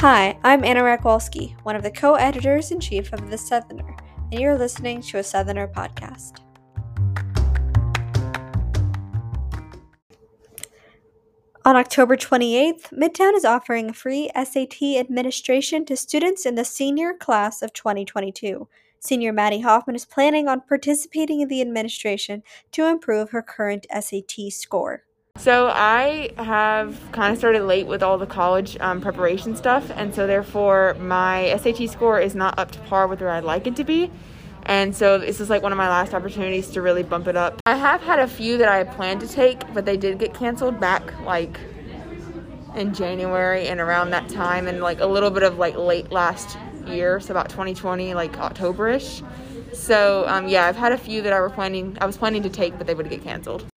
Hi, I'm Anna Rachwalski, one of the co editors in chief of The Southerner, and you're listening to a Southerner podcast. On October 28th, Midtown is offering a free SAT administration to students in the senior class of 2022. Senior Maddie Hoffman is planning on participating in the administration to improve her current SAT score. So I have kind of started late with all the college um, preparation stuff, and so therefore my SAT score is not up to par with where I'd like it to be. And so this is like one of my last opportunities to really bump it up. I have had a few that I planned to take, but they did get canceled back like in January and around that time, and like a little bit of like late last year, so about 2020, like Octoberish. So um, yeah, I've had a few that I were planning, I was planning to take, but they would get canceled.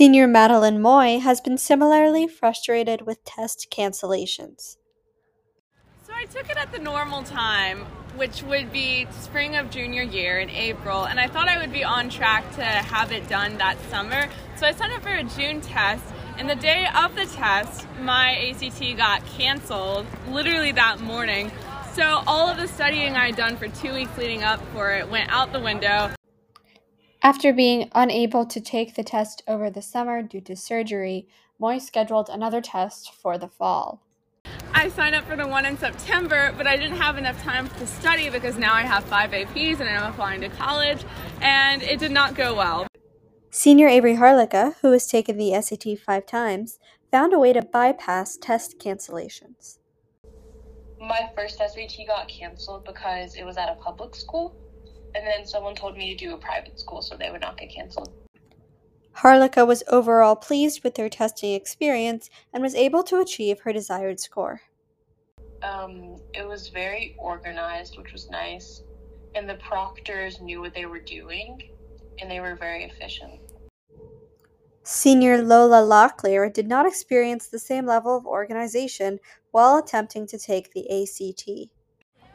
Senior Madeline Moy has been similarly frustrated with test cancellations. So I took it at the normal time, which would be spring of junior year in April, and I thought I would be on track to have it done that summer. So I signed up for a June test, and the day of the test, my ACT got canceled literally that morning. So all of the studying I had done for two weeks leading up for it went out the window. After being unable to take the test over the summer due to surgery, Moy scheduled another test for the fall. I signed up for the one in September, but I didn't have enough time to study because now I have five APs and I'm applying to college, and it did not go well. Senior Avery Harlicka, who has taken the SAT five times, found a way to bypass test cancellations. My first SAT got canceled because it was at a public school and then someone told me to do a private school so they would not get canceled. Harlicka was overall pleased with her testing experience and was able to achieve her desired score. Um, it was very organized, which was nice, and the proctors knew what they were doing, and they were very efficient. Senior Lola Locklear did not experience the same level of organization while attempting to take the ACT.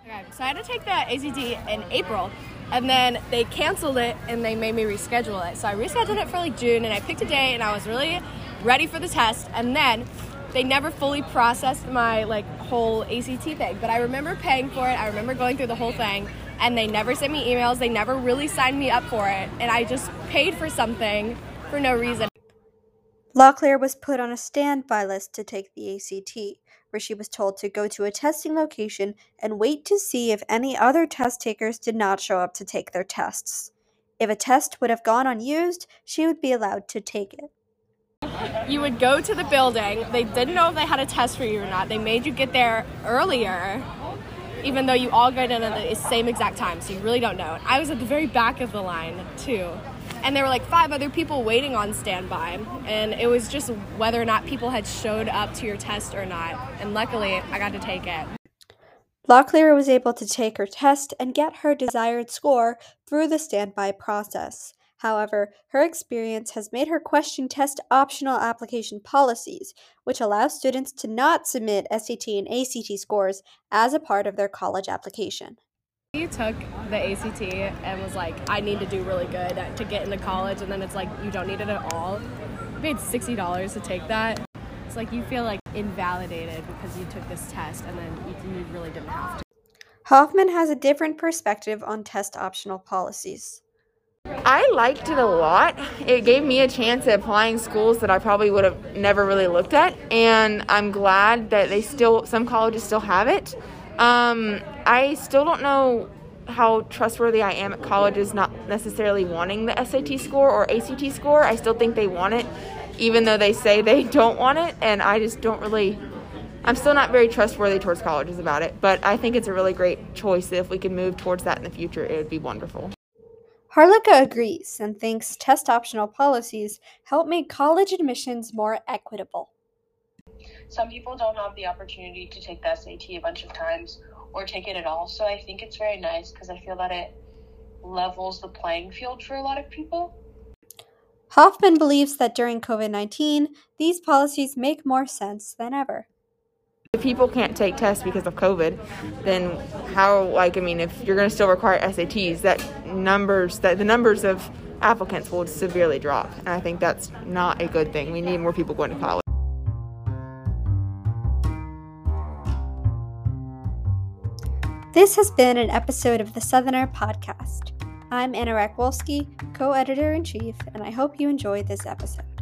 Okay, so I had to take the ACT in April, and then they canceled it and they made me reschedule it. So I rescheduled it for like June and I picked a day and I was really ready for the test. And then they never fully processed my like whole ACT thing. But I remember paying for it. I remember going through the whole thing and they never sent me emails. They never really signed me up for it. And I just paid for something for no reason. Locklear was put on a standby list to take the ACT, where she was told to go to a testing location and wait to see if any other test takers did not show up to take their tests. If a test would have gone unused, she would be allowed to take it. You would go to the building. They didn't know if they had a test for you or not. They made you get there earlier, even though you all got in at the same exact time, so you really don't know. I was at the very back of the line, too and there were like five other people waiting on standby. And it was just whether or not people had showed up to your test or not. And luckily i got to take it. Locklear was able to take her test and get her desired score through the standby process. However, her experience has made her question test optional application policies, which allow students to not submit SAT and ACT scores as a part of their college application. He took the ACT and was like, I need to do really good to get into college, and then it's like, you don't need it at all. I paid $60 to take that. It's like you feel like invalidated because you took this test and then you, you really didn't have to. Hoffman has a different perspective on test optional policies. I liked it a lot. It gave me a chance at applying schools that I probably would have never really looked at, and I'm glad that they still some colleges still have it. Um, I still don't know how trustworthy I am at colleges not necessarily wanting the SAT score or ACT score. I still think they want it, even though they say they don't want it, and I just don't really. I'm still not very trustworthy towards colleges about it, but I think it's a really great choice. If we can move towards that in the future, it would be wonderful. Harlicka agrees and thinks test optional policies help make college admissions more equitable some people don't have the opportunity to take the SAT a bunch of times or take it at all. So I think it's very nice because I feel that it levels the playing field for a lot of people. Hoffman believes that during COVID 19, these policies make more sense than ever. If people can't take tests because of COVID, then how, like, I mean, if you're going to still require SATs, that numbers, that the numbers of applicants will severely drop. And I think that's not a good thing. We need more people going to college. This has been an episode of the Southerner Podcast. I'm Anna Rachwalski, co editor in chief, and I hope you enjoyed this episode.